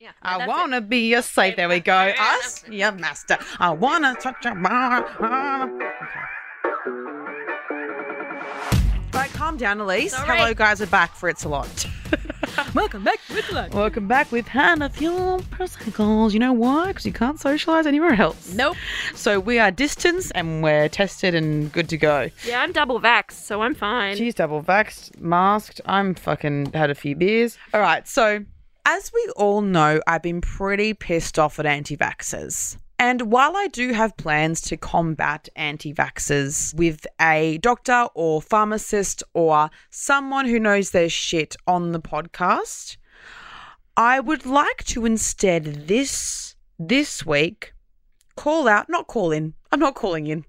Yeah. I wanna be your slave. There we go. Us, your master. I wanna touch your bar. Right, calm down, Elise. Sorry. Hello, guys. We're back for It's a Lot. Welcome back with the light. Welcome back with Hannah Fuel Procycles. You know why? Because you can't socialise anywhere else. Nope. So we are distance and we're tested and good to go. Yeah, I'm double vaxxed, so I'm fine. She's double vaxxed, masked. I'm fucking had a few beers. All right, so as we all know, I've been pretty pissed off at anti vaxxers. And while I do have plans to combat anti vaxxers with a doctor or pharmacist or someone who knows their shit on the podcast, I would like to instead this this week call out, not call in. I'm not calling in.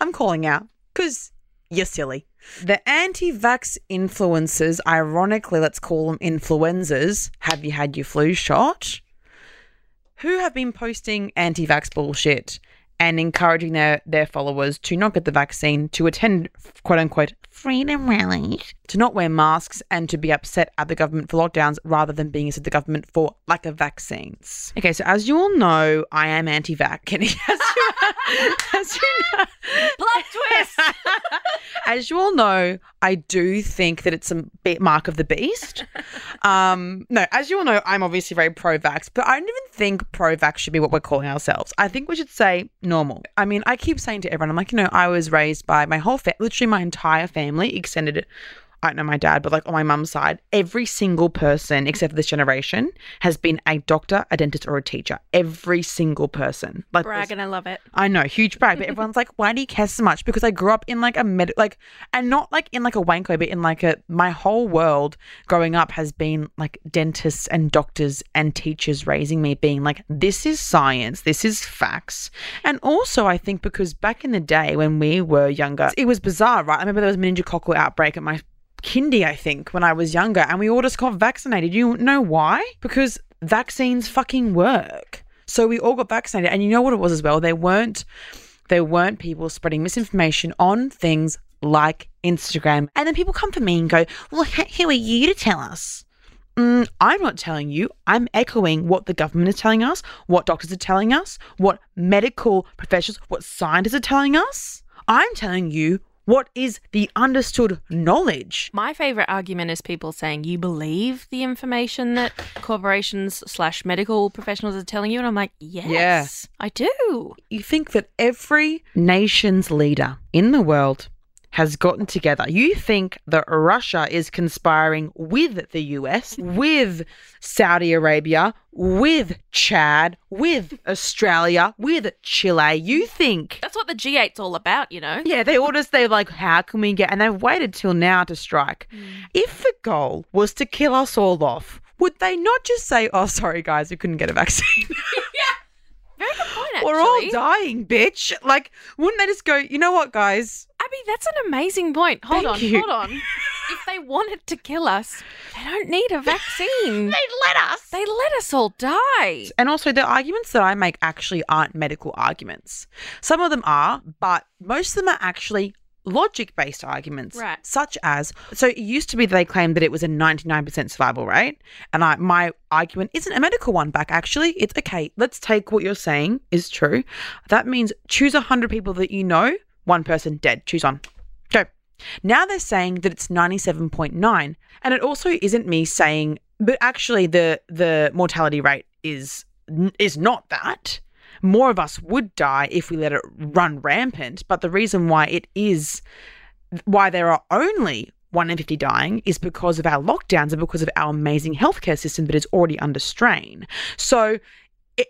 I'm calling out because you're silly. The anti vax influencers, ironically, let's call them influenzas, have you had your flu shot? Who have been posting anti vax bullshit and encouraging their, their followers to not get the vaccine, to attend quote unquote freedom rallies, to not wear masks, and to be upset at the government for lockdowns rather than being upset at the government for lack of vaccines. Okay, so as you all know, I am anti vax. As you, as you know, Plot twist. As you all know, I do think that it's a bit mark of the beast. Um, no, as you all know, I'm obviously very pro-vax, but I don't even think pro-vax should be what we're calling ourselves. I think we should say normal. I mean, I keep saying to everyone, I'm like, you know, I was raised by my whole, fa- literally my entire family, extended. I don't know my dad, but like on my mum's side, every single person except for this generation has been a doctor, a dentist, or a teacher. Every single person. Like Brag and I love it. I know, huge brag, but everyone's like, why do you care so much? Because I grew up in like a med, like, and not like in like a wank way, but in like a, my whole world growing up has been like dentists and doctors and teachers raising me, being like, this is science, this is facts. And also, I think because back in the day when we were younger, it was bizarre, right? I remember there was meningococcal outbreak at my kindy, I think, when I was younger, and we all just got vaccinated. You know why? Because vaccines fucking work. So we all got vaccinated, and you know what it was as well. There weren't there weren't people spreading misinformation on things like Instagram, and then people come for me and go, "Well, who are you to tell us?" Mm, I'm not telling you. I'm echoing what the government is telling us, what doctors are telling us, what medical professionals, what scientists are telling us. I'm telling you what is the understood knowledge. My favorite argument is people saying you believe the information that corporations slash medical professionals are telling you, and I'm like, yes, I do. You think that every nation's leader in the world has gotten together. You think that Russia is conspiring with the US, with Saudi Arabia, with Chad, with Australia, with Chile. You think That's what the G8's all about, you know. yeah, they all just they're like, how can we get? And they've waited till now to strike. Mm. If the goal was to kill us all off, would they not just say, "Oh, sorry guys, we couldn't get a vaccine. Yeah, very good point. Actually, We're all dying, bitch." Like, wouldn't they just go, "You know what, guys? Abbie, that's an amazing point. Hold Thank on, you. hold on. if they wanted to kill us, they don't need a vaccine. They let us." they let us all die. And also, the arguments that I make actually aren't medical arguments. Some of them are, but most of them are actually logic based arguments. Right. Such as, so it used to be that they claimed that it was a 99% survival rate. And I, my argument isn't a medical one back, actually. It's okay, let's take what you're saying is true. That means choose 100 people that you know, one person dead. Choose one. Go. Now they're saying that it's 97.9. And it also isn't me saying, but actually the the mortality rate is is not that. More of us would die if we let it run rampant, but the reason why it is why there are only 1 in 50 dying is because of our lockdowns and because of our amazing healthcare system that is already under strain. So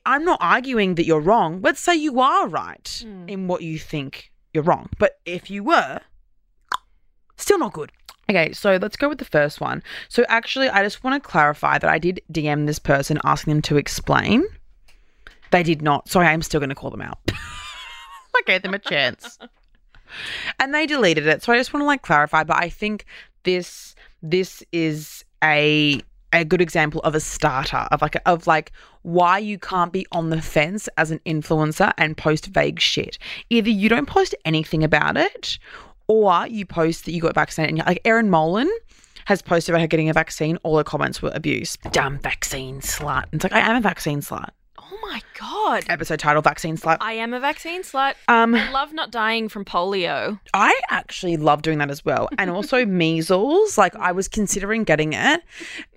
I'm not arguing that you're wrong. Let's say you are right Hmm. in what you think you're wrong. But if you were, still not good. Okay, so let's go with the first one. So actually, I just want to clarify that I did DM this person asking them to explain. They did not. So I am still going to call them out. I gave them a chance. And they deleted it. So I just want to like clarify, but I think this this is a a good example of a starter of like of like why you can't be on the fence as an influencer and post vague shit. Either you don't post anything about it or you post that you got vaccinated and you're like Erin Molan has posted about her getting a vaccine. All her comments were abuse. Dumb vaccine slut. It's like I am a vaccine slut. Oh my god. Episode title: Vaccine slut. I am a vaccine slut. Um, I love not dying from polio. I actually love doing that as well, and also measles. Like I was considering getting it,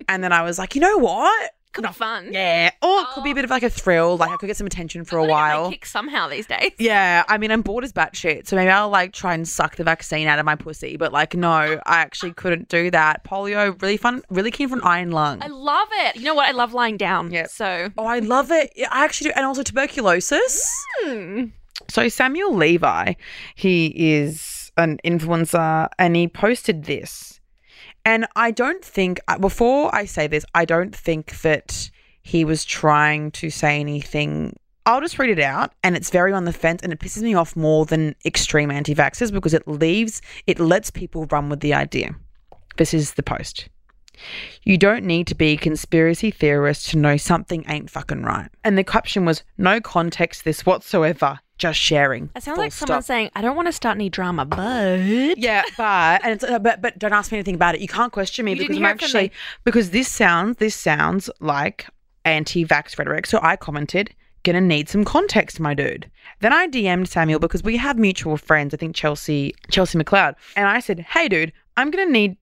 and then I was like, you know what? Could be fun. Yeah. Or it could be a bit of like a thrill. Like I could get some attention for a Gotta get my while. kick somehow these days. Yeah, I mean, I'm bored as batshit, so maybe I'll like try and suck the vaccine out of my pussy. But like, no, I actually couldn't do that. Polio, really fun, really keen for an iron lung. I love it. You know what? I love lying down. Yeah. So. oh, I love it. I actually do, and also tuberculosis. Hmm. So Samuel Levi, he is an influencer, and he posted this. And I don't think uh, before I say this, I don't think that he was trying to say anything. I'll just read it out, and it's very on the fence, and it pisses me off more than extreme anti-vaxxers because it leaves, it lets people run with the idea. This is the post. You don't need to be a conspiracy theorist to know something ain't fucking right. And the caption was no context this whatsoever, just sharing. That sounds like someone saying, I don't want to start any drama, but. Yeah, but and it's, uh, but but don't ask me anything about it. You can't question me You because I'm it actually me. because this sounds this sounds like anti-vax rhetoric. So I commented, "Gonna need some context, my dude." Then I DM'd Samuel because we have mutual friends. I think Chelsea Chelsea McLeod, and I said, "Hey, dude, I'm gonna need."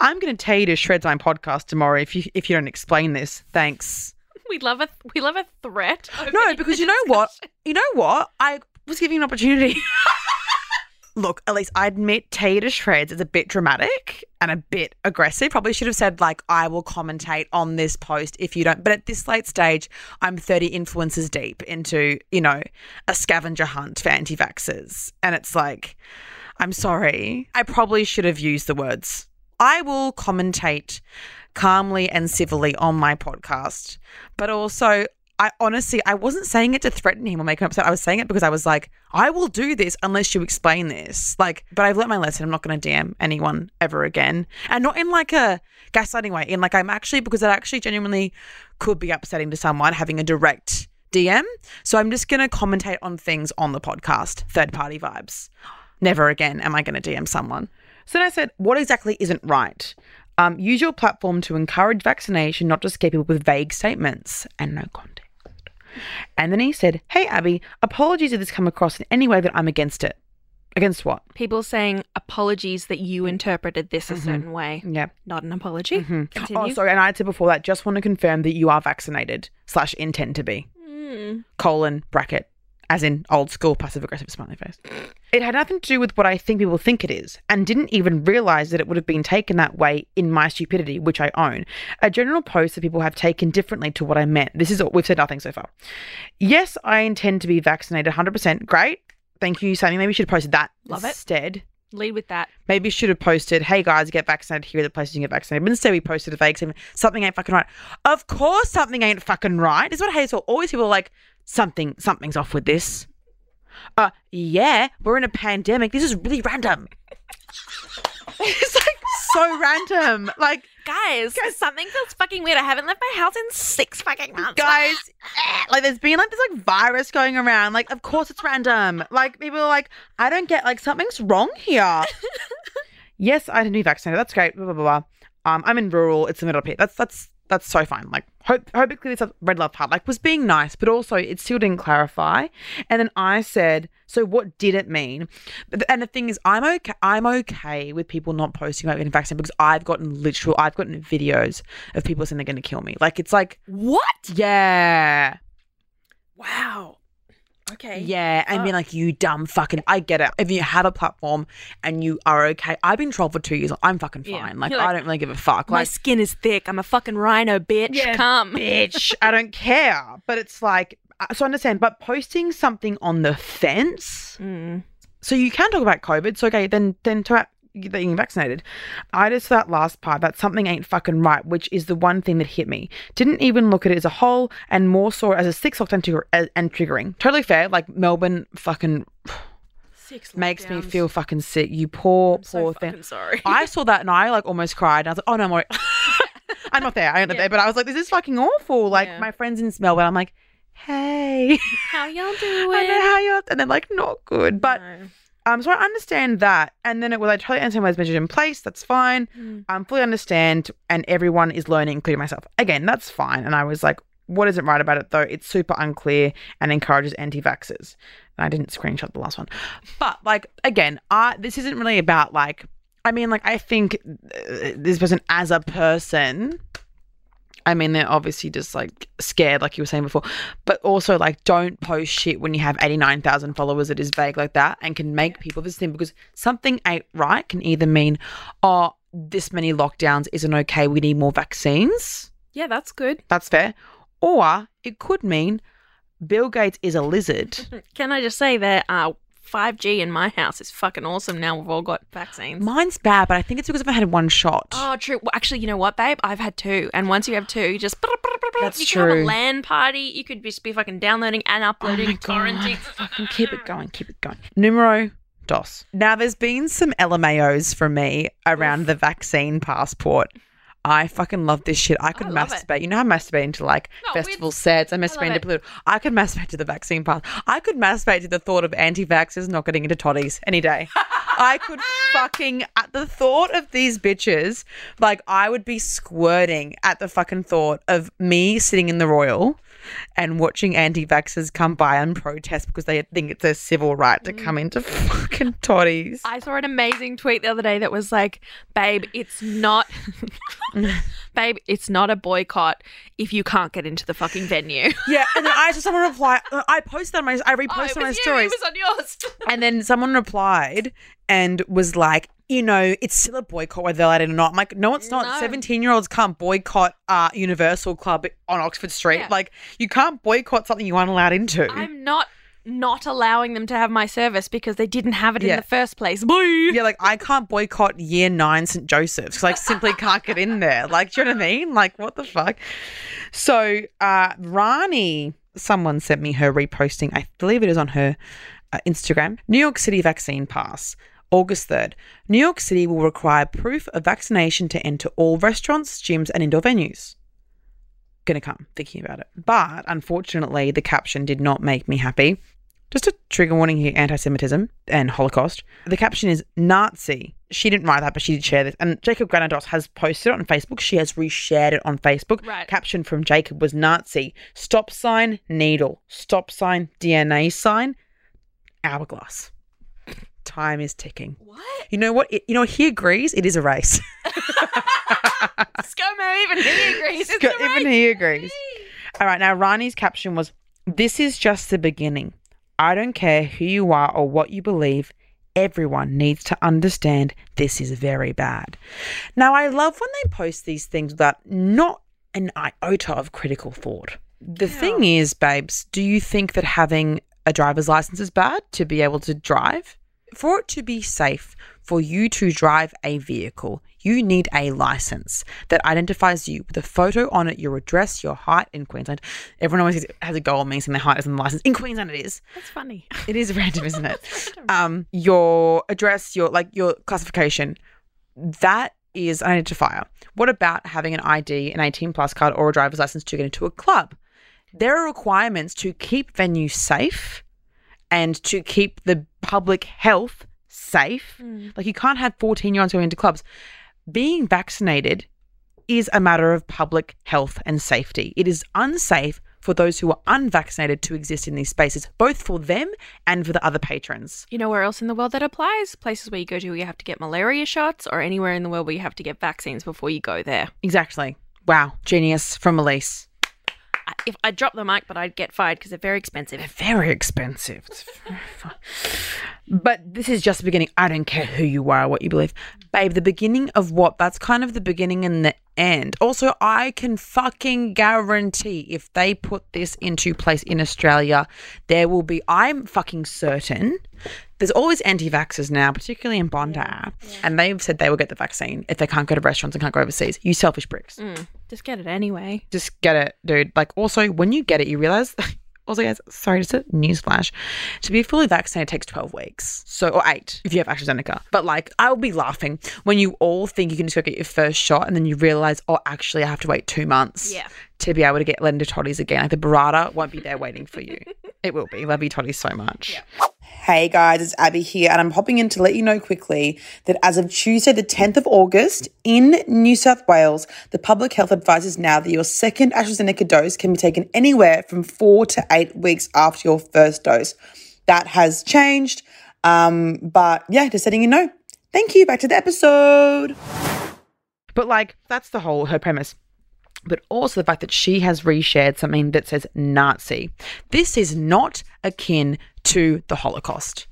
I'm going to tell you to shreds my podcast tomorrow if you if you don't explain this. Thanks. We love a we love a threat. No, because you know what? You know what? I was giving an opportunity. Look, at least I admit Tea to Shreds is a bit dramatic and a bit aggressive. Probably should have said, like, I will commentate on this post if you don't. But at this late stage, I'm 30 influences deep into, you know, a scavenger hunt for anti vaxxers. And it's like, I'm sorry. I probably should have used the words. I will commentate calmly and civilly on my podcast, but also I honestly I wasn't saying it to threaten him or make him upset. I was saying it because I was like, I will do this unless you explain this. Like, but I've learnt my lesson. I'm not going to DM anyone ever again, and not in like a gaslighting way. In like I'm actually because it actually genuinely could be upsetting to someone having a direct DM. So I'm just going to commentate on things on the podcast. Third party vibes. Never again am I going to DM someone. So then I said, what exactly isn't right? Um, use your platform to encourage vaccination, not just scare people with vague statements and no context. And then he said, Hey, Abbie, apologies if this come across in any way that I'm against it. Against what? People saying apologies that you interpreted this a certain way. Yeah. Not an apology. Oh, sorry. And I had said before that, just want to confirm that you are vaccinated slash intend to be. Mm. Colon, bracket, as in old school passive aggressive smiley face. It had nothing to do with what I think people think it is, and didn't even realize that it would have been taken that way in my stupidity, which I own. A general post that people have taken differently to what I meant. This is all we've said nothing so far. Yes, I intend to be vaccinated 100%. Great. Thank you, Sammy. Maybe you should have posted that Love it. instead. Lead with that. Maybe you should have posted, hey guys, get vaccinated. Here are the places you can get vaccinated. But instead, we posted a vague statement. Something ain't fucking right. Of course, something ain't fucking right. This is what I hate. So always people are like, something, something's off with this. Uh, yeah, we're in a pandemic. This is really random. it's like so random. Like, Guys, guys, something feels fucking weird. I haven't left my house in six fucking months. guys, like there's been like this like virus going around. Like, of course it's random. Like people are like, I don't get like something's wrong here. yes, I didn't be vaccinated. That's great. Blah blah blah. blah. Um, I'm in rural. It's the middle of it. That's that's that's so fine. Like, hope hopefully this up. red love heart. like was being nice, but also it still didn't clarify. And then I said, so what did it mean? And the thing is, I'm okay. I'm okay with people not posting about getting vaccinated because I've gotten literal. I've gotten videos of people saying they're going to kill me. Like it's like, What? yeah. Wow. Okay. Yeah, and being like, you dumb fucking. I get it. If you have a platform and you are okay, I've been trolled for two years. I'm fucking fine. Yeah. Like, You're I don't really give a fuck. My Like, skin is thick. I'm a fucking rhino, bitch. Yeah, Come. bitch, I don't care. But it's like, uh, so I understand. But posting something on the fence, Mm. so you can talk about COVID. So okay, then then talk you're vaccinated. I just that last part that something ain't fucking right, which is the one thing that hit me. Didn't even look at it as a whole, and more so as a six lockdown trigger and triggering. Totally fair. Like Melbourne, fucking Six makes me feel fucking sick. You poor, I'm so poor thing. sorry. I saw that and I like almost cried. I was like, oh no, more. I'm not there. I ain't Yeah. there. But I was like, this is fucking awful. Like Yeah. my friends in Melbourne, I'm like, hey, How y'all doing? I know how you're, and they're like, not good. But No. Um, so I understand that. And then it was, I totally understand why it's measured in place. That's fine. Mm. I um, fully understand. And everyone is learning, including myself. Again, that's fine. And I was like, what isn't right about it though? It's super unclear and encourages anti vaxxers. And I didn't screenshot the last one. But like, again, I, this isn't really about like, I mean, like, I think uh, this person as a person I mean, they're obviously just like scared, like you were saying before, but also like don't post shit when you have 89,000 followers that is vague like that and can make people this thing because something ain't right can either mean, oh, this many lockdowns isn't okay, we need more vaccines. Yeah, that's good. That's fair. Or it could mean Bill Gates is a lizard. Can I just say that uh, 5G in my house is fucking awesome now we've all got vaccines. Mine's bad, but I think it's because I've had one shot. Oh, true. Well, actually, you know what, babe? I've had two. And once you have two, you just. That's you can have a true. LAN party. You could just be fucking downloading and oh uploading, Oh torrenting. Fucking keep it going, keep it going. Numero dos. Now, there's been some LMAOs from me around the vaccine passport. I fucking love this shit. I could I love it. masturbate. You know how I masturbate to like No, festival sets. I masturbate into political. I could masturbate to the vaccine pass. I could masturbate to the thought of anti-vaxxers not getting into Totti's any day. I could fucking at the thought of these bitches, like I would be squirting at the fucking thought of me sitting in the Royal and watching anti-vaxxers come by and protest because they think it's a civil right to come into mm. fucking Totti's. I saw an amazing tweet the other day that was like, babe, it's not. babe, it's not a boycott if you can't get into the fucking venue. Yeah, and then I saw someone reply. I posted on my, I Oh, reposted it on my you. stories. It was on yours. And then someone replied and was like, you know, it's still a boycott whether they're allowed in or not. I'm like, no, it's not. No. 17 year olds can't boycott uh, Universal Club on Oxford Street. Yeah. Like, you can't boycott something you aren't allowed into. I'm not not allowing them to have my service because they didn't have it Yeah. in the first place. Boo. yeah, like, I can't boycott year nine St. Joseph's. 'cause I simply can't get in there. Like, do you know what I mean? Like, what the fuck? So, uh, Rani, someone sent me her reposting. I believe it is on her uh, Instagram. New York City vaccine pass. August 3rd. New York City will require proof of vaccination to enter all restaurants, gyms, and indoor venues. Gonna come thinking about it. But unfortunately, the caption did not make me happy. Just a trigger warning here anti Semitism and Holocaust. The caption is Nazi. She didn't write that, but she did share this. And Jacob Granados has posted it on Facebook. She has reshared it on Facebook. Right. Caption from Jacob was Nazi. Stop sign, needle. Stop sign, DNA sign, hourglass. Time is ticking. What? You know what? It, you know, he agrees. It is a race. ScoMo, even he agrees. A even he agrees. All right, now Rani's caption was This is just the beginning. I don't care who you are or what you believe. Everyone needs to understand this is very bad. Now, I love when they post these things without not an iota of critical thought. The thing is, babes, do you think that having a driver's license is bad to be able to drive? For it to be safe for you to drive a vehicle, you need a license that identifies you with a photo on it, your address, your height in Queensland. Everyone always has a goal of me saying their height is on the license. In Queensland, it is. That's funny. It is random, isn't it? um, your address, your like your classification, that is an identifier. What about having an ID, an 18 plus card, or a driver's license to get into a club? There are requirements to keep venues safe and to keep the public health safe. Mm. Like you can't have 14 year olds going into clubs. Being vaccinated is a matter of public health and safety. It is unsafe for those who are unvaccinated to exist in these spaces, both for them and for the other patrons. You know where else in the world that applies? Places where you go to where you have to get malaria shots, or anywhere in the world where you have to get vaccines before you go there. Exactly. Wow. Genius from Elise. I, if I drop the mic, but I'd get fired because they're very expensive. Very expensive. It's very. But this is just the beginning. I don't care who you are, what you believe. Babe, the beginning of what? That's kind of the beginning and the end. Also, I can fucking guarantee if they put this into place in Australia, there will be, I'm fucking certain. There's always anti vaxxers now, particularly in Bondi. And they've said they will get the vaccine if they can't go to restaurants and can't go overseas. You selfish bricks. Mm, just get it anyway. Just get it, dude. Like, also, when you get it, you realize. Also, guys, sorry, just a newsflash. To be fully vaccinated takes 12 weeks. So, or eight if you have AstraZeneca. But, like, I'll be laughing when you all think you can just go get your first shot and then you realize, oh, actually, I have to wait two months Yeah. to be able to get led into Totti's again. Like, the burrata won't be there waiting for you. it will be. Love you, Totti's, so much. Hey guys, it's Abbie here, and I'm popping in to let you know quickly that as of Tuesday, the 10th of August, in New South Wales, the public health advises now that your second AstraZeneca dose can be taken anywhere from four to eight weeks after your first dose. That has changed, um, but yeah, just letting you know. Thank you. Back to the episode. But like, that's the whole her premise but also the fact that she has reshared something that says Nazi. This is not akin to the Holocaust.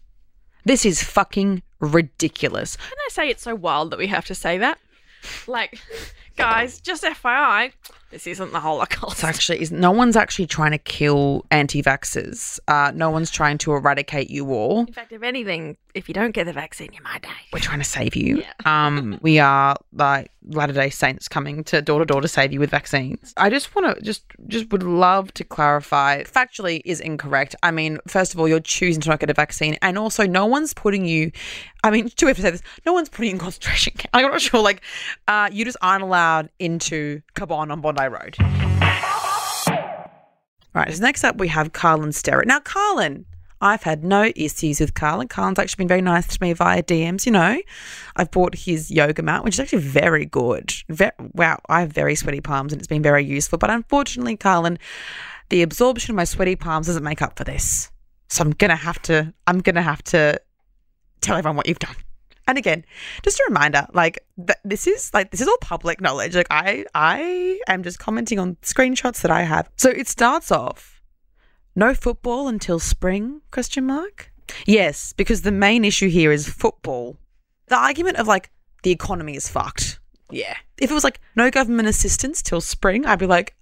This is fucking ridiculous. Can I say it's so wild that we have to say that? Like, guys, just FYI, this isn't the Holocaust. It's actually, is no one's actually trying to kill anti-vaxxers. Uh, no one's trying to eradicate you all. In fact, if anything, if you don't get the vaccine, you might die. We're trying to save you. Yeah. um, we are like Latter Day Saints coming to door to door to save you with vaccines. I just want to just just would love to clarify. Factually, is incorrect. I mean, first of all, you're choosing to not get a vaccine, and also, no one's putting you. I mean, do we have to say this? No one's putting you in concentration camp. I'm not sure. Like, uh, you just aren't allowed into Cabon on Bondi Road. Right, so next up we have Carlin Sterritt. Now, Carlin, I've had no issues with Carlin. Carlin's actually been very nice to me via DMs, you know. I've bought his yoga mat, which is actually very good. Ve- wow, I have very sweaty palms and it's been very useful. But unfortunately, Carlin, the absorption of my sweaty palms doesn't make up for this. So I'm gonna have to I'm gonna have to tell everyone what you've done. And again, just a reminder, like th- this is like this is all public knowledge. Like I I am just commenting on screenshots that I have. So it starts off no football until spring? Question mark. Yes, because the main issue here is football. The argument of like the economy is fucked. Yeah. If it was like no government assistance till spring, I'd be like,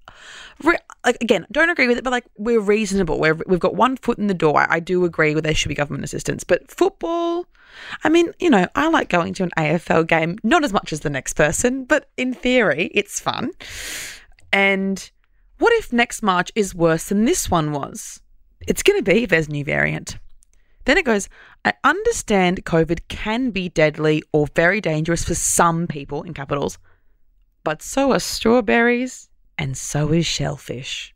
re- like again, don't agree with it, but like we're reasonable. We're, we've got one foot in the door. I, I do agree with there should be government assistance, but football. I mean, you know, I like going to an AFL game, not as much as the next person, but in theory, it's fun. And what if next March is worse than this one was? It's going to be if there's a new variant. Then it goes, I understand COVID can be deadly or very dangerous for some people in capitals, but so are strawberries and so is shellfish.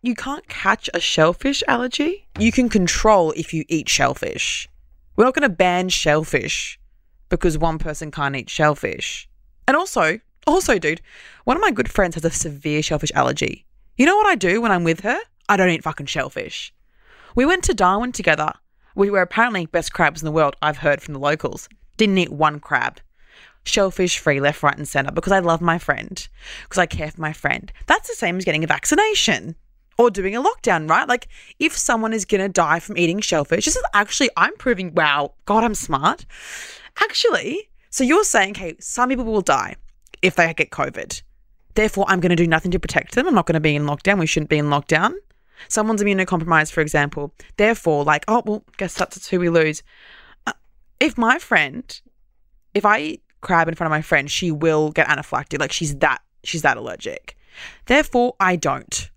You can't catch a shellfish allergy. You can control if you eat shellfish. We're not going to ban shellfish because one person can't eat shellfish. And also, also, dude, one of my good friends has a severe shellfish allergy. You know what I do when I'm with her? I don't eat fucking shellfish. We went to Darwin together. We were apparently best crabs in the world, I've heard from the locals. Didn't eat one crab. Shellfish free left, right, and center because I love my friend, because I care for my friend. That's the same as getting a vaccination or doing a lockdown, right? Like, if someone is going to die from eating shellfish, this is actually, I'm proving, wow, God, I'm smart. Actually, so you're saying, okay, some people will die if they get COVID. Therefore, I'm going to do nothing to protect them. I'm not going to be in lockdown. We shouldn't be in lockdown. Someone's immunocompromised, for example. Therefore, like, oh, well, guess that's who we lose. Uh, if my friend, if I crab in front of my friend, she will get anaphylactic. Like, she's that, she's that allergic. Therefore, I don't.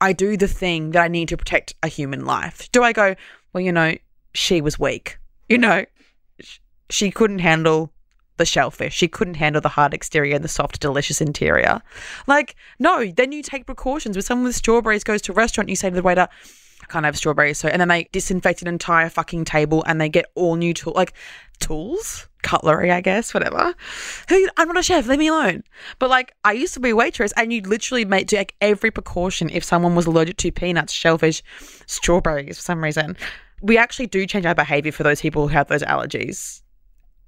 I do the thing that I need to protect a human life. Do I go, well, you know, she was weak. You know, she couldn't handle the shellfish. She couldn't handle the hard exterior and the soft, delicious interior. Like, no, then you take precautions. With someone with strawberries goes to a restaurant, you say to the waiter, I can't have strawberries. So, and then they disinfect an entire fucking table and they get all new tools, like tools, cutlery, I guess, whatever. I'm not a chef, leave me alone. But like, I used to be a waitress and you'd literally make take every precaution if someone was allergic to peanuts, shellfish, strawberries for some reason. We actually do change our behavior for those people who have those allergies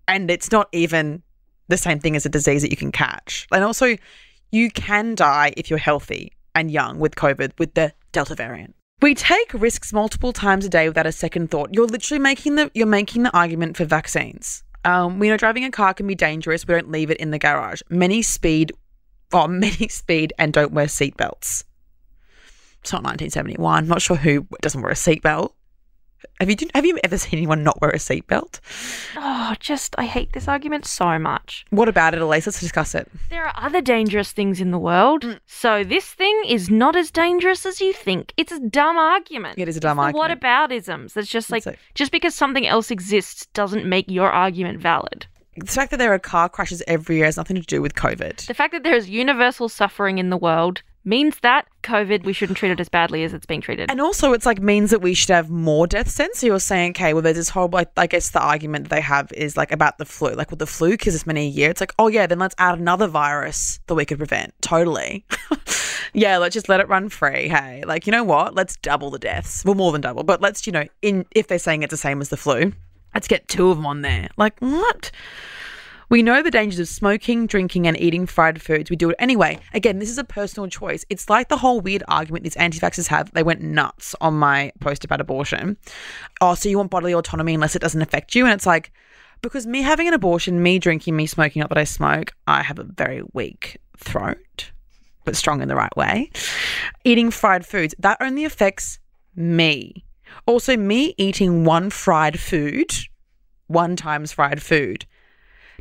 and it's not even the same thing as a disease that you can catch. And also, you can die if you're healthy and young with COVID with the Delta variant. We take risks multiple times a day without a second thought. You're literally making the you're making the argument for vaccines. Um, we know driving a car can be dangerous. We don't leave it in the garage. Many speed, oh, many speed and don't wear seatbelts. It's not 1971. I'm not sure who doesn't wear a seatbelt. Have you have you ever seen anyone not wear a seatbelt? Oh, just I hate this argument so much. What about it, Elise? Let's discuss it. There are other dangerous things in the world, Mm. so this thing is not as dangerous as you think. It's a dumb argument. It is a dumb The argument. isms? That's just like It's just because something else exists doesn't make your argument valid. The fact that there are car crashes every year has nothing to do with COVID. The fact that there is universal suffering in the world means that COVID, we shouldn't treat it as badly as it's being treated. And also, it's like means that we should have more death sense. So you're saying, okay, well, there's this whole, like, I guess the argument they have is like about the flu. Like with the flu, because it's many a year, it's like, oh, yeah, then let's add another virus that we could prevent. Totally. yeah, let's just let it run free. Hey, like, you know what? Let's double the deaths. Well, more than double, but let's, you know, in if they're saying it's the same as the flu, let's get two of them on there. Like, what? We know the dangers of smoking, drinking, and eating fried foods. We do it anyway. Again, this is a personal choice. It's like the whole weird argument these anti vaxxers have. They went nuts on my post about abortion. Oh, so you want bodily autonomy unless it doesn't affect you? And it's like, because me having an abortion, me drinking, me smoking, not that I smoke, I have a very weak throat, but strong in the right way. Eating fried foods, that only affects me. Also, me eating one fried food, one times fried food,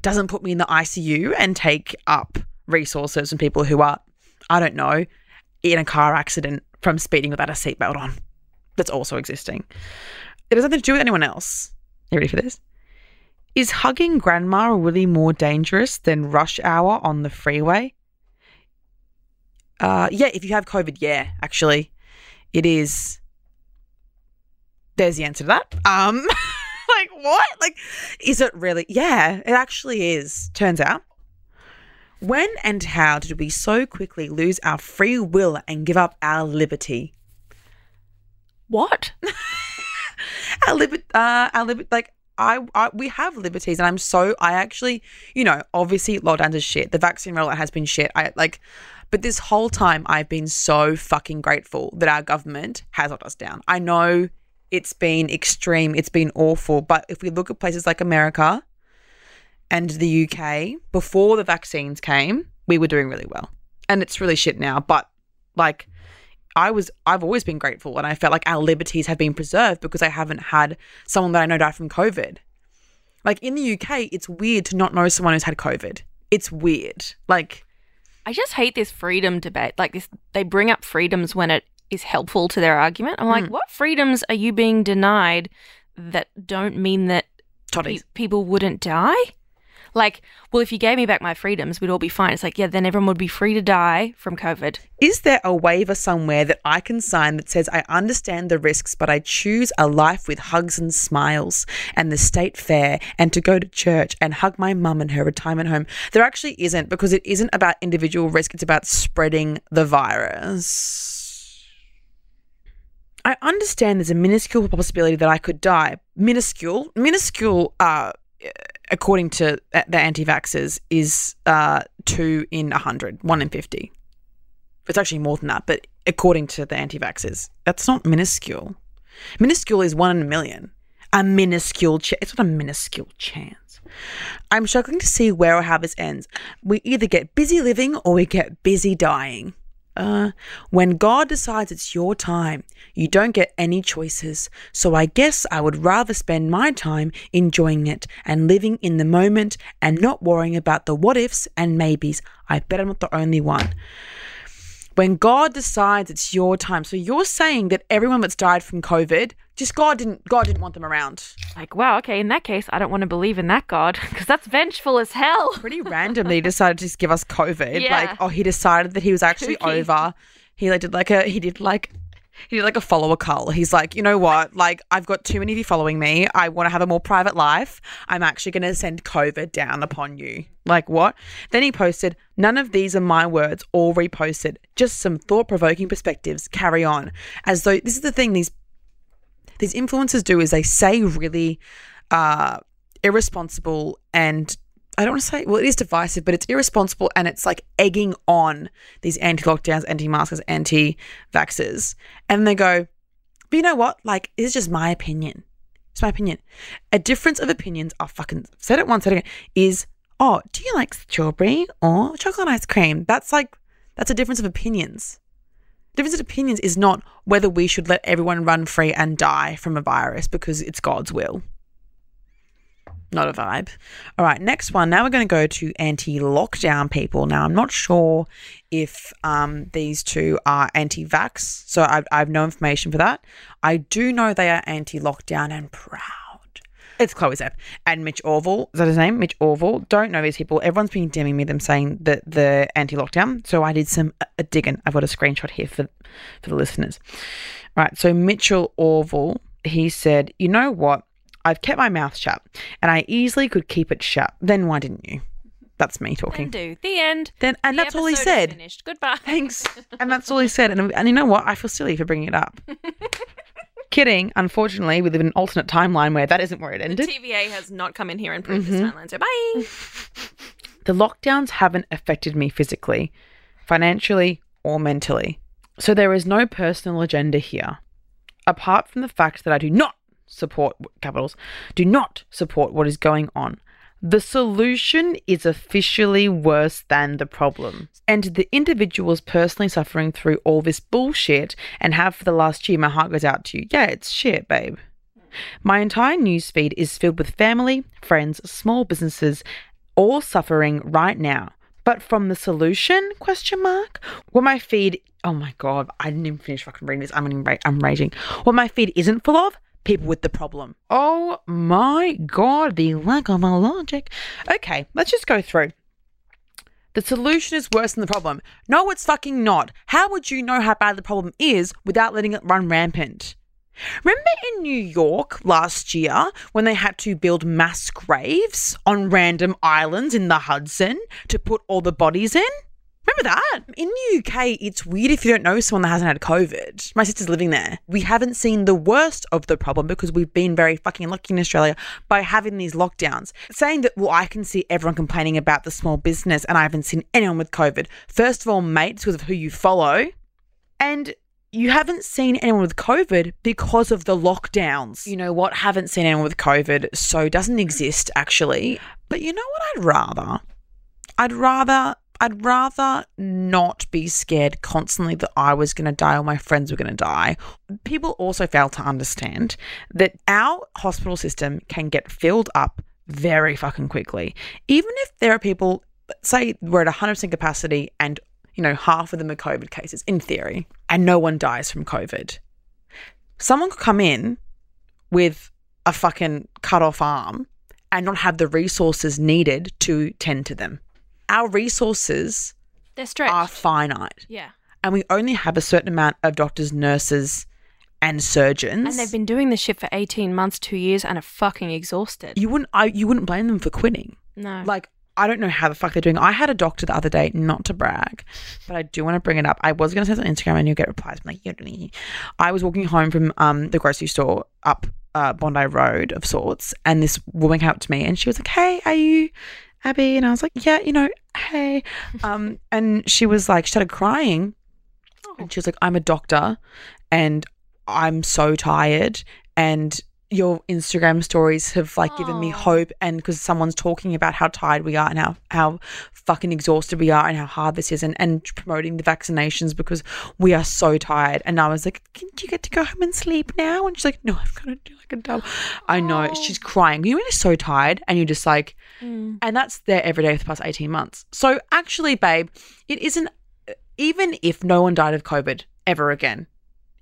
doesn't put me in the ICU and take up resources from people who are, I don't know, in a car accident from speeding without a seatbelt on. That's also existing. It has nothing to do with anyone else. Are You ready for this? Is hugging grandma really more dangerous than rush hour on the freeway? Uh, yeah, if you have COVID, yeah, actually, it is. There's the answer to that. Um, like, what? Like, is it really? Yeah, it actually is, turns out. When and how did we so quickly lose our free will and give up our liberty? What? our liberty, uh, our liberty, like, I, I, we have liberties and I'm so I actually you know obviously lockdowns is shit the vaccine rollout has been shit I like but this whole time I've been so fucking grateful that our government has locked us down I know it's been extreme, it's been awful. But if we look at places like America and the UK, before the vaccines came, we were doing really well. And it's really shit now. But like, I was, I've always been grateful and I felt like our liberties have been preserved because I haven't had someone that I know died from COVID. Like in the UK, it's weird to not know someone who's had COVID. It's weird. Like, I just hate this freedom debate. Like this, they bring up freedoms when it is helpful to their argument. I'm like, mm. what freedoms are you being denied that don't mean that pe- people wouldn't die? Like, well, if you gave me back my freedoms, we'd all be fine. It's like, yeah, then everyone would be free to die from COVID. Is there a waiver somewhere that I can sign that says, I understand the risks, but I choose a life with hugs and smiles and the state fair and to go to church and hug my mum in her retirement home? There actually isn't because it isn't about individual risk, it's about spreading the virus. I understand there's a minuscule possibility that I could die. Minuscule, minuscule, uh, according to the anti-vaxxers, is uh, two in a hundred, one in fifty. It's actually more than that, but according to the anti-vaxxers, that's not minuscule. Minuscule is one in a million. A minuscule chance. It's not a minuscule chance. I'm struggling to see where or how this ends. We either get busy living or we get busy dying. Uh, when God decides it's your time, you don't get any choices. So I guess I would rather spend my time enjoying it and living in the moment and not worrying about the what ifs and maybes. I bet I'm not the only one when God decides it's your time. So you're saying that everyone that's died from COVID, just God didn't God didn't want them around. Like, wow, okay, in that case, I don't want to believe in that God because that's vengeful as hell. Pretty randomly he decided to just give us COVID. Yeah. Like, oh, he decided that he was actually Kooky. over. He like did like a he did like he did like a follower cull. He's like, you know what? Like, I've got too many of you following me. I want to have a more private life. I'm actually going to send COVID down upon you. Like, what? Then he posted, none of these are my words, all reposted. Just some thought provoking perspectives. Carry on. As though this is the thing these these influencers do is they say really uh, irresponsible and I don't want to say, well, it is divisive, but it's irresponsible and it's like egging on these anti lockdowns, anti maskers, anti vaxxers. And they go, but you know what? Like, it's just my opinion. It's my opinion. A difference of opinions, I fucking said it once, said it again, is, oh, do you like strawberry or chocolate ice cream? That's like, that's a difference of opinions. Difference of opinions is not whether we should let everyone run free and die from a virus because it's God's will not a vibe. All right, next one. Now we're going to go to anti lockdown people. Now, I'm not sure if um, these two are anti vax, so I've, I have no information for that. I do know they are anti lockdown and proud. It's Chloe Zepp and Mitch Orville. Is that his name? Mitch Orville. Don't know these people. Everyone's been DMing me them saying that the anti-lockdown. So I did some uh, digging. I've got a screenshot here for for the listeners. All right, So Mitchell Orville, he said, "You know what? I've kept my mouth shut, and I easily could keep it shut. Then why didn't you?" That's me talking. Then do the end. Then and The that's all he said. Finished. Goodbye. Thanks. And that's all he said. And, and you know what? I feel silly for bringing it up. Kidding. Unfortunately, we live in an alternate timeline where that isn't where it The ended. TVA has not come in here and proved Mm-hmm. this timeline. So bye. The lockdowns haven't affected me physically, financially, or mentally. So there is no personal agenda here. Apart from the fact that I do not support capitals, do not support what is going on. The solution is officially worse than the problem. And the individuals personally suffering through all this bullshit and have for the last year, my heart goes out to you. Yeah, it's shit, babe. My entire newsfeed is filled with family, friends, small businesses, all suffering right now. But from the solution? Question mark. What my feed? Oh my god, I didn't even finish fucking reading this. I'm I'm raging. What my feed isn't full of? People with the problem. Oh my god, the lack of logic. Okay, let's just go through. The solution is worse than the problem. No, it's fucking not. How would you know how bad the problem is without letting it run rampant? Remember in New York last year when they had to build mass graves on random islands in the Hudson to put all the bodies in? Remember that? In the UK, it's weird if you don't know someone that hasn't had COVID. My sister's living there. We haven't seen the worst of the problem because we've been very fucking lucky in Australia by having these lockdowns. Saying that, well, I can see everyone complaining about the small business and I haven't seen anyone with COVID. First of all, mate, because of who you follow. And you haven't seen anyone with COVID because of the lockdowns. You know what? Haven't seen anyone with COVID, so doesn't exist actually. But you know what I'd rather? I'd rather I'd rather not be scared constantly that I was going to die or my friends were going to die. People also fail to understand that our hospital system can get filled up very fucking quickly. Even if there are people, say we're at 100% capacity and you know, half of them are COVID cases in theory, and no one dies from COVID. Someone could come in with a fucking cut off arm and not have the resources needed to tend to them. Our resources They're stretched. are finite, yeah. and we only have a certain amount of doctors, nurses, and surgeons. And they've been doing this shit for 18 months, two years, and are fucking exhausted. you wouldn't I, you wouldn't blame them for quitting. no. Like, I don't know how the fuck they're doing. I had a doctor the other day, not to brag, but I do want to bring it up. I was going to say this on Instagram and you'll get replies. I'm like, yeah, I was walking home from um, the grocery store up uh, Bondi Road of sorts, and this woman came up to me and she was like, hey, are you Abbie? And I was like, yeah, you know, hey. Um, and she was like, she started crying and she was like, I'm a doctor and I'm so tired. And your Instagram stories have like given me hope. And because someone's talking about how tired we are and how, how fucking exhausted we are and how hard this is and, and promoting the vaccinations because we are so tired. And I was like, Can, you get to go home and sleep now? And she's like, No, I've got to do like a double. I know. She's crying. You're really so tired. And you're just like, Mm. and that's there every day for the past 18 months. So actually, babe, it isn't, even if no one died of COVID ever again,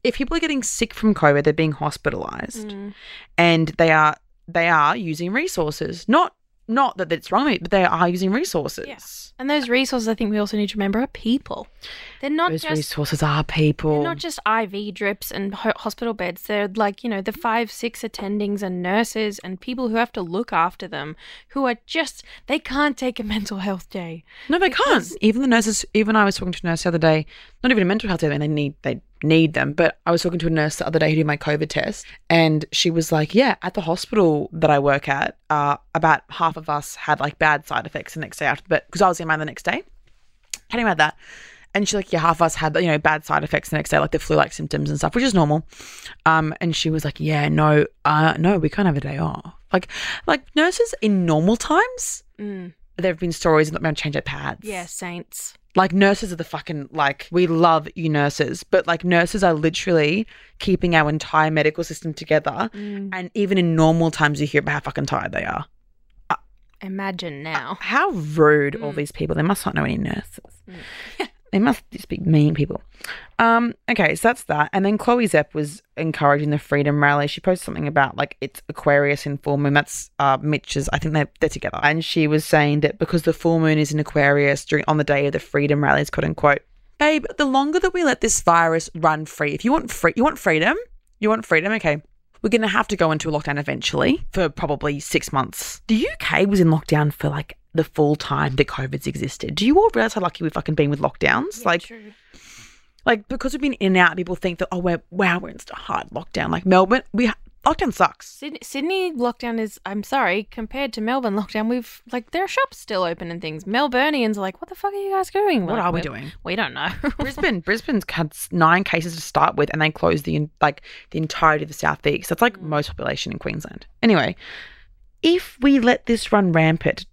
if people are getting sick from COVID, they're being hospitalized Mm. and they are, they are using resources. Not, not that it's wrong, but they are using resources. Yeah. And those resources, I think we also need to remember, are people. They're not Those just resources are people. They're not just IV drips and ho- hospital beds. They're like, you know, the five, six attendings and nurses and people who have to look after them who are just, they can't take a mental health day. No, they Because- can't. Even the nurses. Even I was talking to a nurse the other day. Not even a mental health. I mean, they need they need them. But I was talking to a nurse the other day who did my COVID test, and she was like, "Yeah, at the hospital that I work at, uh, about half of us had like bad side effects the next day after, but because I was in mine the next day, came about that." And she's like, yeah, half of us had, you know, bad side effects the next day, like the flu-like symptoms and stuff, which is normal. Um, and she was like, yeah, no, uh, no, we can't have a day off. Like, like nurses in normal times, Mm. There have been stories going change their pads. Yeah, saints. Like nurses are the fucking like we love you nurses, but like nurses are literally keeping our entire medical system together. Mm. And even in normal times, you hear about how fucking tired they are. Imagine now. How rude all Mm. these people. They must not know any nurses. Mm. They must just be mean people. Um, okay, so that's that. And then Chloe Zepp was encouraging the Freedom Rally. She posted something about like it's Aquarius in full moon. That's uh, Mitch's. I think they're, they're together. And she was saying that because the full moon is in Aquarius during on the day of the Freedom Rallies, quote unquote. Babe, the longer that we let this virus run free, if you want free, you want freedom, you want freedom. Okay, we're going to have to go into a lockdown eventually for probably six months. The UK was in lockdown for like the full time that COVID's existed. Do you all realize how lucky we've fucking been with lockdowns? Yeah, like, true. like because we've been in and out, people think that oh, we're wow, we're in a hard lockdown. Like Melbourne, we lockdown sucks. Sydney, Sydney lockdown is, I'm sorry, compared to Melbourne lockdown, we've, like, there are shops still open and things. Melburnians are like, what the fuck are you guys doing? We're What like, are we "We- doing? We don't know. Brisbane, Brisbane's had nine cases to start with, and they closed the like the entirety of the southeast. That's like mm. most population in Queensland. Anyway, if we let this run rampant,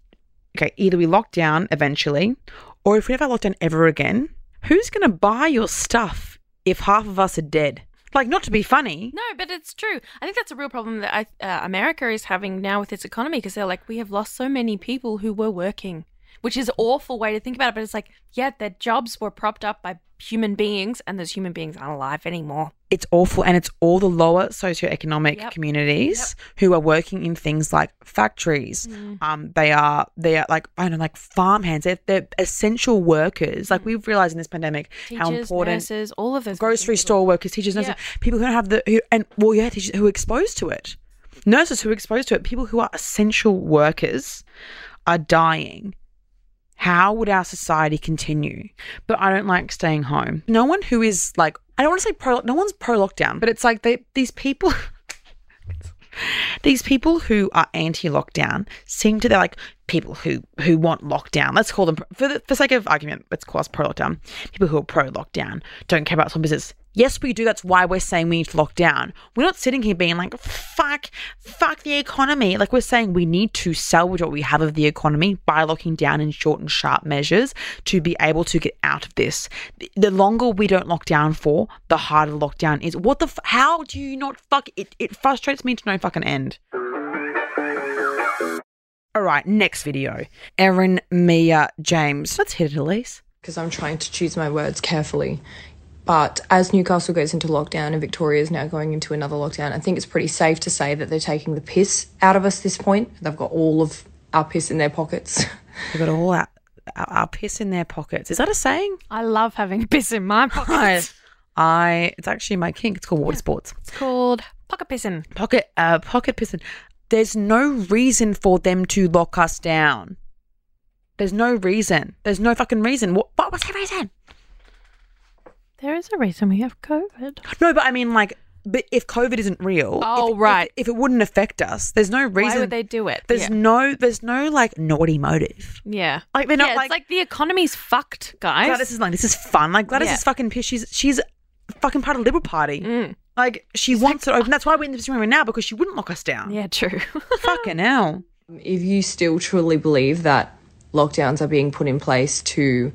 okay, either we lock down eventually, or if we never lock down ever again, who's going to buy your stuff if half of us are dead? Like, not to be funny. No, but it's true. I think that's a real problem that I, uh, America is having now with its economy because they're like, we have lost so many people who were working, which is an awful way to think about it. But it's like, yeah, their jobs were propped up by human beings, and those human beings aren't alive anymore. It's awful, and it's all the lower socioeconomic Yep. communities who are working in things like factories. Um, they are they are like I don't know, like farmhands. They're, they're essential workers. Like we've realized in this pandemic how important nurses, all of those grocery people. store workers, teachers, nurses, Yeah. people who don't have the who and well, yeah, teachers who are exposed to it, nurses who are exposed to it, people who are essential workers are dying. How would our society continue? But I don't like staying home. No one who is like I don't want to say pro. No one's pro lockdown, but it's like they these people. These people who are anti-lockdown seem to they're like people who who want lockdown. Let's call them for the for sake of argument. Let's call us pro lockdown. People who are pro lockdown don't care about small business. Yes, we do. That's why we're saying we need to lock down. We're not sitting here being like fuck, fuck the economy. Like we're saying we need to salvage what we have of the economy by locking down in short and sharp measures to be able to get out of this. The- longer we don't lock down for, the harder lockdown is. What the? F- how do you not fuck? It it frustrates me to no fucking end. All right, next video. Erin, Mia, James. Let's hit it, Elise. because I'm trying to choose my words carefully. But as Newcastle goes into lockdown and Victoria is now going into another lockdown, I think it's pretty safe to say that they're taking the piss out of us this point. They've got all of our piss in their pockets. They've got all our, our, our piss in their pockets. Is that a saying? I love having piss in my I, pocket. I it's actually my kink. It's called water sports. It's called pocket pissing. Pocket uh pocket pissing. There's no reason for them to lock us down. There's no reason. There's no fucking reason. What, what what's the reason? There is a reason we have COVID. No, but I mean like but if COVID isn't real, Oh, if- right. If, if it wouldn't affect us, there's no reason. Why would they do it? There's yeah. no there's no like naughty motive. yeah. Like they're not yeah, like, it's like the economy's fucked, guys. Gladys is like this is fun. Like Gladys Yeah. is fucking pissed. She's she's fucking part of the Liberal Party. Mm. Like she wants it open. That's why we're in this room right now because she wouldn't lock us down. Yeah, true. Fucking hell. if you still truly believe that lockdowns are being put in place to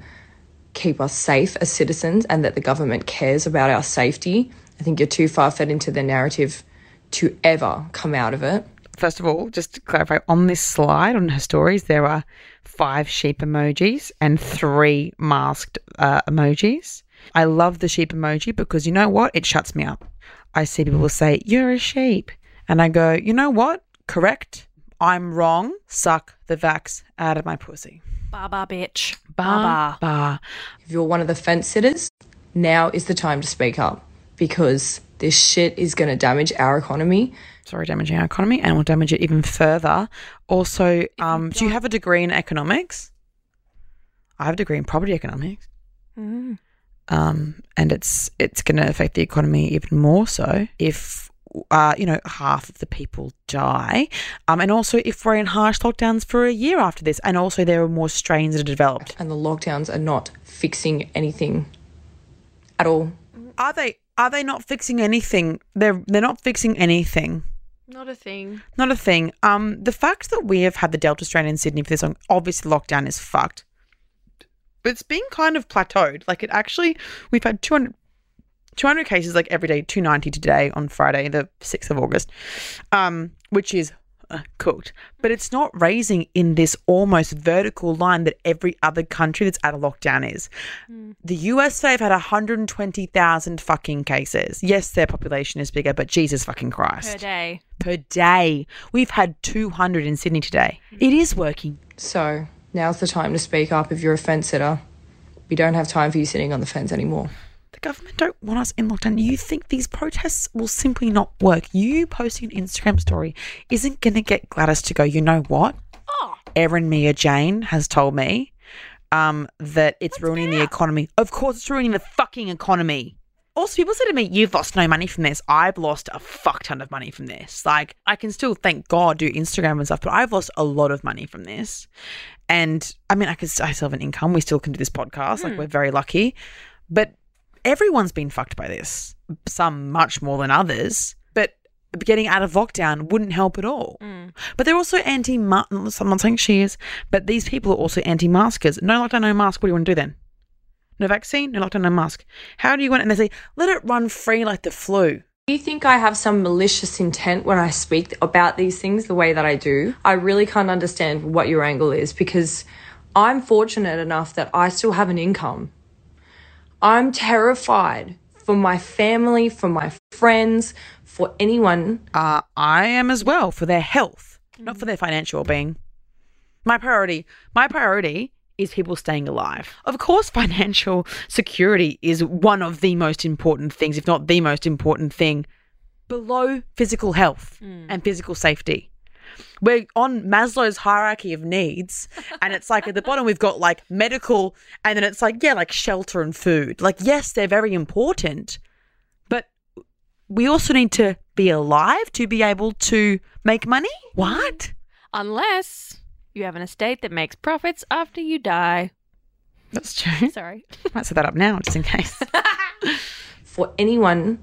keep us safe as citizens and that the government cares about our safety, I think you're too far fed into the narrative to ever come out of it. First of all, just to clarify, on this slide on her stories, there are five sheep emojis and three masked uh, emojis. I love the sheep emoji because you know what? It shuts me up. I see people say, You're a sheep. And I go, You know what? Correct. I'm wrong. Suck the vax out of my pussy. Baba bitch. Bah, Baba. bah. If you're one of the fence sitters, now is the time to speak up because this shit is going to damage our economy. sorry, damaging our economy and will damage it even further. Also, um, do you have a degree in economics? I have a degree in property economics. Mm. Um, and it's it's going to affect the economy even more so if uh, you know half of the people die, um, and also if we're in harsh lockdowns for a year after this, and also there are more strains that are developed. And the lockdowns are not fixing anything at all. Are they? Are they not fixing anything? They're they're not fixing anything. Not a thing. Not a thing. Um, the fact that we have had the Delta strain in Sydney for this long, obviously lockdown is fucked. But it's been kind of plateaued. Like it actually, we've had 200, 200 cases like every day, 290 today on Friday, the 6th of August, um, which is cooked, but it's not raising in this almost vertical line that every other country that's out of lockdown is. Mm. The US today have had 120,000 fucking cases. Yes, their population is bigger, but Jesus fucking Christ. Per day. Per day. We've had 200 in Sydney today. Mm. It is working. So, now's the time to speak up if you're a fence sitter. We don't have time for you sitting on the fence anymore The government don't want us in lockdown. You think these protests will simply not work. You posting an Instagram story isn't going to get Gladys to go, you know what? Oh. Erin Mia Jane has told me um, that it's What's ruining the economy. Of course, it's ruining the fucking economy. Also, people say to me, You've lost no money from this. I've lost a fuck ton of money from this. Like, I can still, thank God, do Instagram and stuff, but I've lost a lot of money from this. And I mean, I, I still have an income. We still can do this podcast. Mm. Like, hmm. we're very lucky. But everyone's been fucked by this, some much more than others. But getting out of lockdown wouldn't help at all. Mm. But they're also anti I'm not saying she is, but these people are also anti maskers. No lockdown, no mask. What do you want to do then? No vaccine, no lockdown, no mask. How do you want? it? And they say, let it run free like the flu. Do you think I have some malicious intent when I speak about these things the way that I do? I really can't understand what your angle is because I'm fortunate enough that I still have an income I'm terrified for my family, for my friends, for anyone. Uh, I am as well for their health, not for their financial well-being. My priority, my priority is people staying alive. Of course, financial security is one of the most important things, if not the most important thing, below physical health mm. and physical safety we're on Maslow's hierarchy of needs, and it's like at the bottom we've got like medical, and then it's like yeah, like shelter and food. Like yes, they're very important, but we also need to be alive to be able to make money. What? Unless you have an estate that makes profits after you die. That's true. Sorry. I Might set that up now just in case. For anyone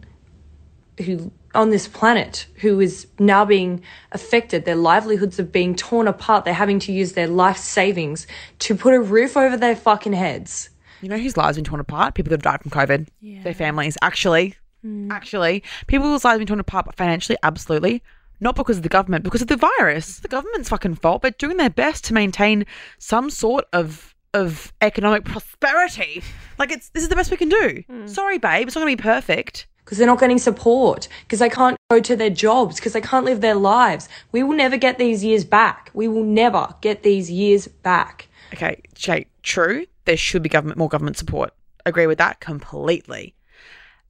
who on this planet who is now being affected. Their livelihoods are being torn apart. They're having to use their life savings to put a roof over their fucking heads. You know whose lives been torn apart? People that have died from COVID. Yeah. Their families. Actually, mm. actually, people whose lives have been torn apart, but financially, absolutely. Not because of the government, because of the virus. The government's fucking fault. They're doing their best to maintain some sort of of economic prosperity. Like it's this is the best we can do. Mm. Sorry, babe, it's not gonna be perfect because they're not getting support, because they can't go to their jobs, because they can't live their lives. We will never get these years back. We will never get these years back. Okay, Jay, true. There should be government more government support. Agree with that completely.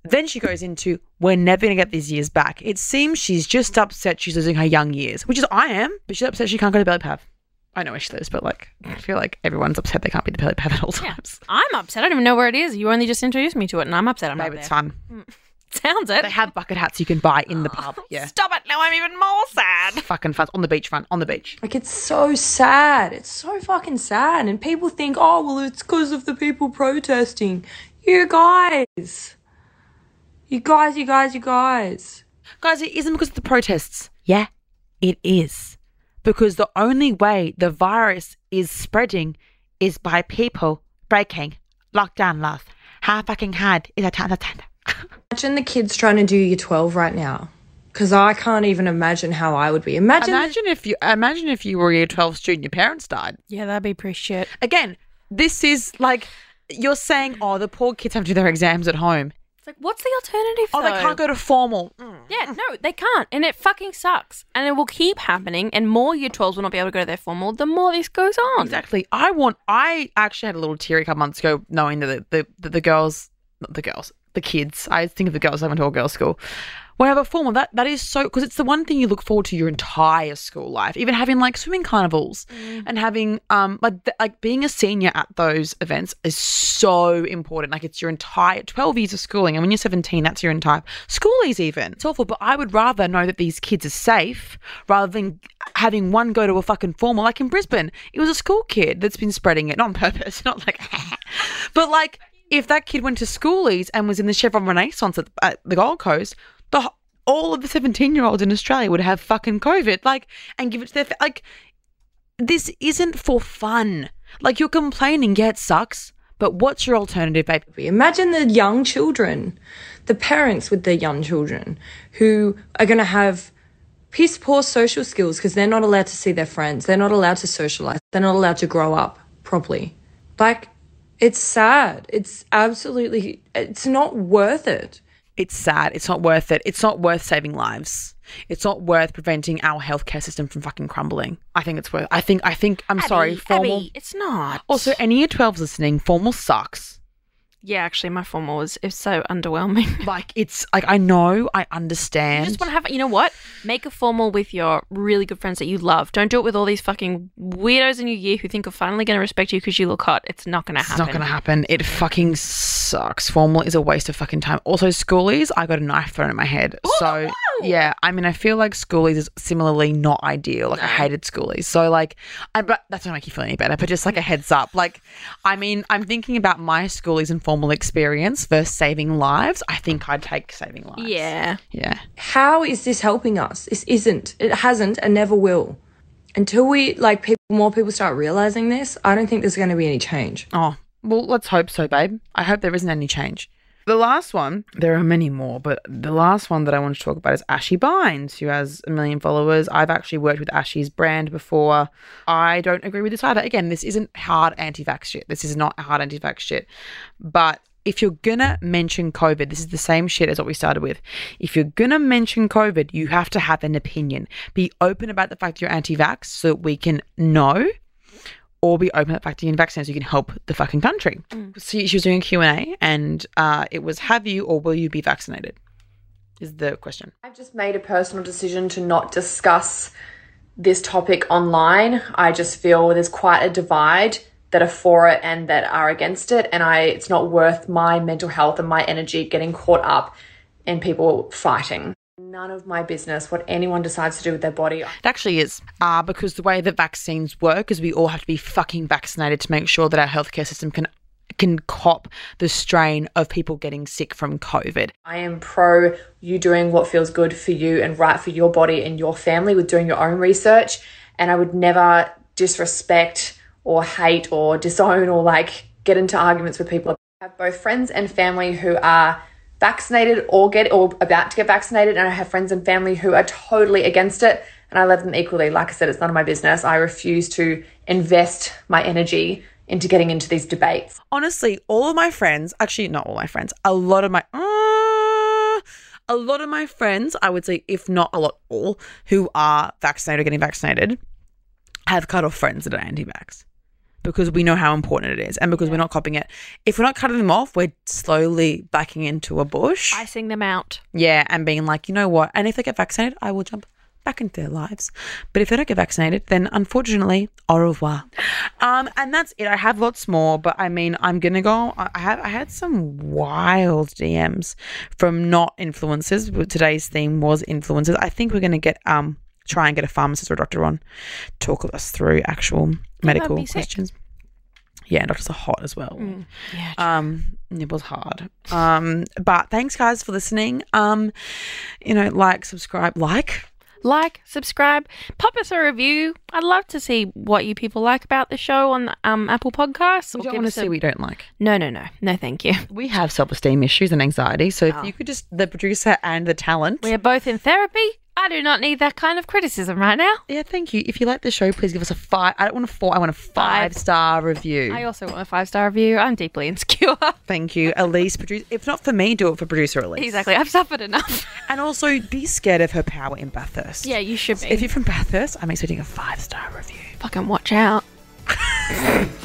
Then she goes into, we're never going to get these years back. It seems she's just upset she's losing her young years, which is I am, but she's upset she can't go to Belly Pav. I know where she lives, but like, I feel like everyone's upset they can't be the Belly Pav at all times. Yeah. I'm upset. I don't even know where it is. You only just introduced me to it, and I'm upset. I'm Maybe it's fun. Mm. Sounds it. They have bucket hats you can buy in the pub. Yeah. Stop it. Now I'm even more sad. Fucking fun. On the beach front. On the beach. Like, it's so sad. It's so fucking sad. And people think, oh, well, it's because of the people protesting. You guys. You guys, you guys, you guys. Guys, it isn't because of the protests. Yeah, it is. Because the only way the virus is spreading is by people breaking lockdown laws. How fucking hard is that? time to Imagine the kids trying to do year 12 right now. Because I can't even imagine how I would be. Imagine, imagine if you imagine if you were a year 12 student, your parents died. Yeah, that'd be pretty shit. Again, this is like you're saying, oh, the poor kids have to do their exams at home. Like, what's the alternative? Oh, though? they can't go to formal. Mm. Yeah, no, they can't, and it fucking sucks, and it will keep happening, and more year 12s will not be able to go to their formal. The more this goes on, exactly. I want. I actually had a little teary a couple months ago, knowing that the the, the, the girls, not the girls, the kids. I think of the girls. I went to a girls' school. Have a formal, that that is so because it's the one thing you look forward to your entire school life. Even having like swimming carnivals mm. and having um like th- like being a senior at those events is so important. Like it's your entire twelve years of schooling, and when you're seventeen, that's your entire schoolies. Even it's awful, but I would rather know that these kids are safe rather than having one go to a fucking formal. Like in Brisbane, it was a school kid that's been spreading it, not on purpose, not like, but like if that kid went to schoolies and was in the Chevron Renaissance at, at the Gold Coast, the all of the 17 year olds in Australia would have fucking COVID, like, and give it to their, like, this isn't for fun. Like, you're complaining, yeah, it sucks, but what's your alternative, babe? Imagine the young children, the parents with their young children who are going to have piss poor social skills because they're not allowed to see their friends. They're not allowed to socialize. They're not allowed to grow up properly. Like, it's sad. It's absolutely, it's not worth it. It's sad. It's not worth it. It's not worth saving lives. It's not worth preventing our healthcare system from fucking crumbling. I think it's worth. I think. I think. I'm Abbie, sorry. Formal. Abbie, it's not. Also, any year 12s listening, formal sucks. Yeah, actually, my formal was is so underwhelming. Like it's like I know, I understand. You just want to have, you know what? Make a formal with your really good friends that you love. Don't do it with all these fucking weirdos in your year who think are finally going to respect you because you look hot. It's not going to happen. it's not gonna happen. It fucking sucks. Formal is a waste of fucking time. Also, schoolies, I got a knife thrown at my head. Oh, so yeah, I mean, I feel like schoolies is similarly not ideal. Like I hated schoolies. So like, I but that's not make you feel any better. But just like a heads up, like, I mean, I'm thinking about my schoolies and formal experience versus saving lives. I think I'd take saving lives. Yeah. Yeah. How is this helping us? This isn't. It hasn't and never will. Until we, like, people, more people start realizing this, I don't think there's going to be any change. Oh, well, let's hope so, babe. I hope there isn't any change. The last one, there are many more, but the last one that I want to talk about is Ashy Bines, who has a million followers. I've actually worked with Ashy's brand before. I don't agree with this either. Again, this isn't hard anti vax shit. This is not hard anti vax shit. But if you're gonna mention COVID, this is the same shit as what we started with. If you're gonna mention COVID, you have to have an opinion. Be open about the fact you're anti vax so we can know or be open at the fact that you're vaccinated so you can help the fucking country. So she was doing a Q&A and uh, it was have you or will you be vaccinated is the question. I've just made a personal decision to not discuss this topic online. I just feel there's quite a divide that are for it and that are against it and I it's not worth my mental health and my energy getting caught up in people fighting. None of my business what anyone decides to do with their body. It actually is uh, because the way that vaccines work is we all have to be fucking vaccinated to make sure that our healthcare system can can cop the strain of people getting sick from COVID. I am pro you doing what feels good for you and right for your body and your family with doing your own research. And I would never disrespect or hate or disown or like get into arguments with people. I have both friends and family who are vaccinated or get or about to get vaccinated, and I have friends and family who are totally against it. And I love them equally. Like I said, it's none of my business. I refuse to invest my energy into getting into these debates. Honestly, all of my friends, actually not all my friends, a lot of my uh, a lot of my friends, I would say if not a lot all who are vaccinated or getting vaccinated have cut off friends that are anti-vax because we know how important it is and because we're not copying it. If we're not cutting them off, we're slowly backing into a bush. Icing them out. Yeah, and being like, you know what? And if they get vaccinated, I will jump back into their lives. But if they don't get vaccinated, then unfortunately, au revoir. Um, and that's it. I have lots more, but I mean, I'm gonna go. I have I had some wild DMs from not influencers. but Today's theme was influencers. I think we're gonna get um try and get a pharmacist or a doctor on talk us through actual medical sick. Yeah, and doctors are hot as well. Yeah. Um, it was hard. Um, but thanks guys for listening. Um, you know, like, subscribe, like. like, subscribe, pop us a review. I'd love to see what you people like about the show on um, Apple Podcasts. We or don't want to us a- see we don't like. No, no, no, no. Thank you. We have self-esteem issues and anxiety. So if Oh. you could just the producer and the talent. We are both in therapy. I do not need that kind of criticism right now. yeah, thank you. If you like the show, please give us a five. I don't want a four. I want a five, Five. star review. I also want a five star review. I'm deeply insecure. Thank you, Elise. Produce. If not for me, do it for producer Elise. exactly. I've suffered enough. And also, be scared of her power in Bathurst. yeah, you should be. If you're from Bathurst, I'm expecting a five star review. fucking watch out.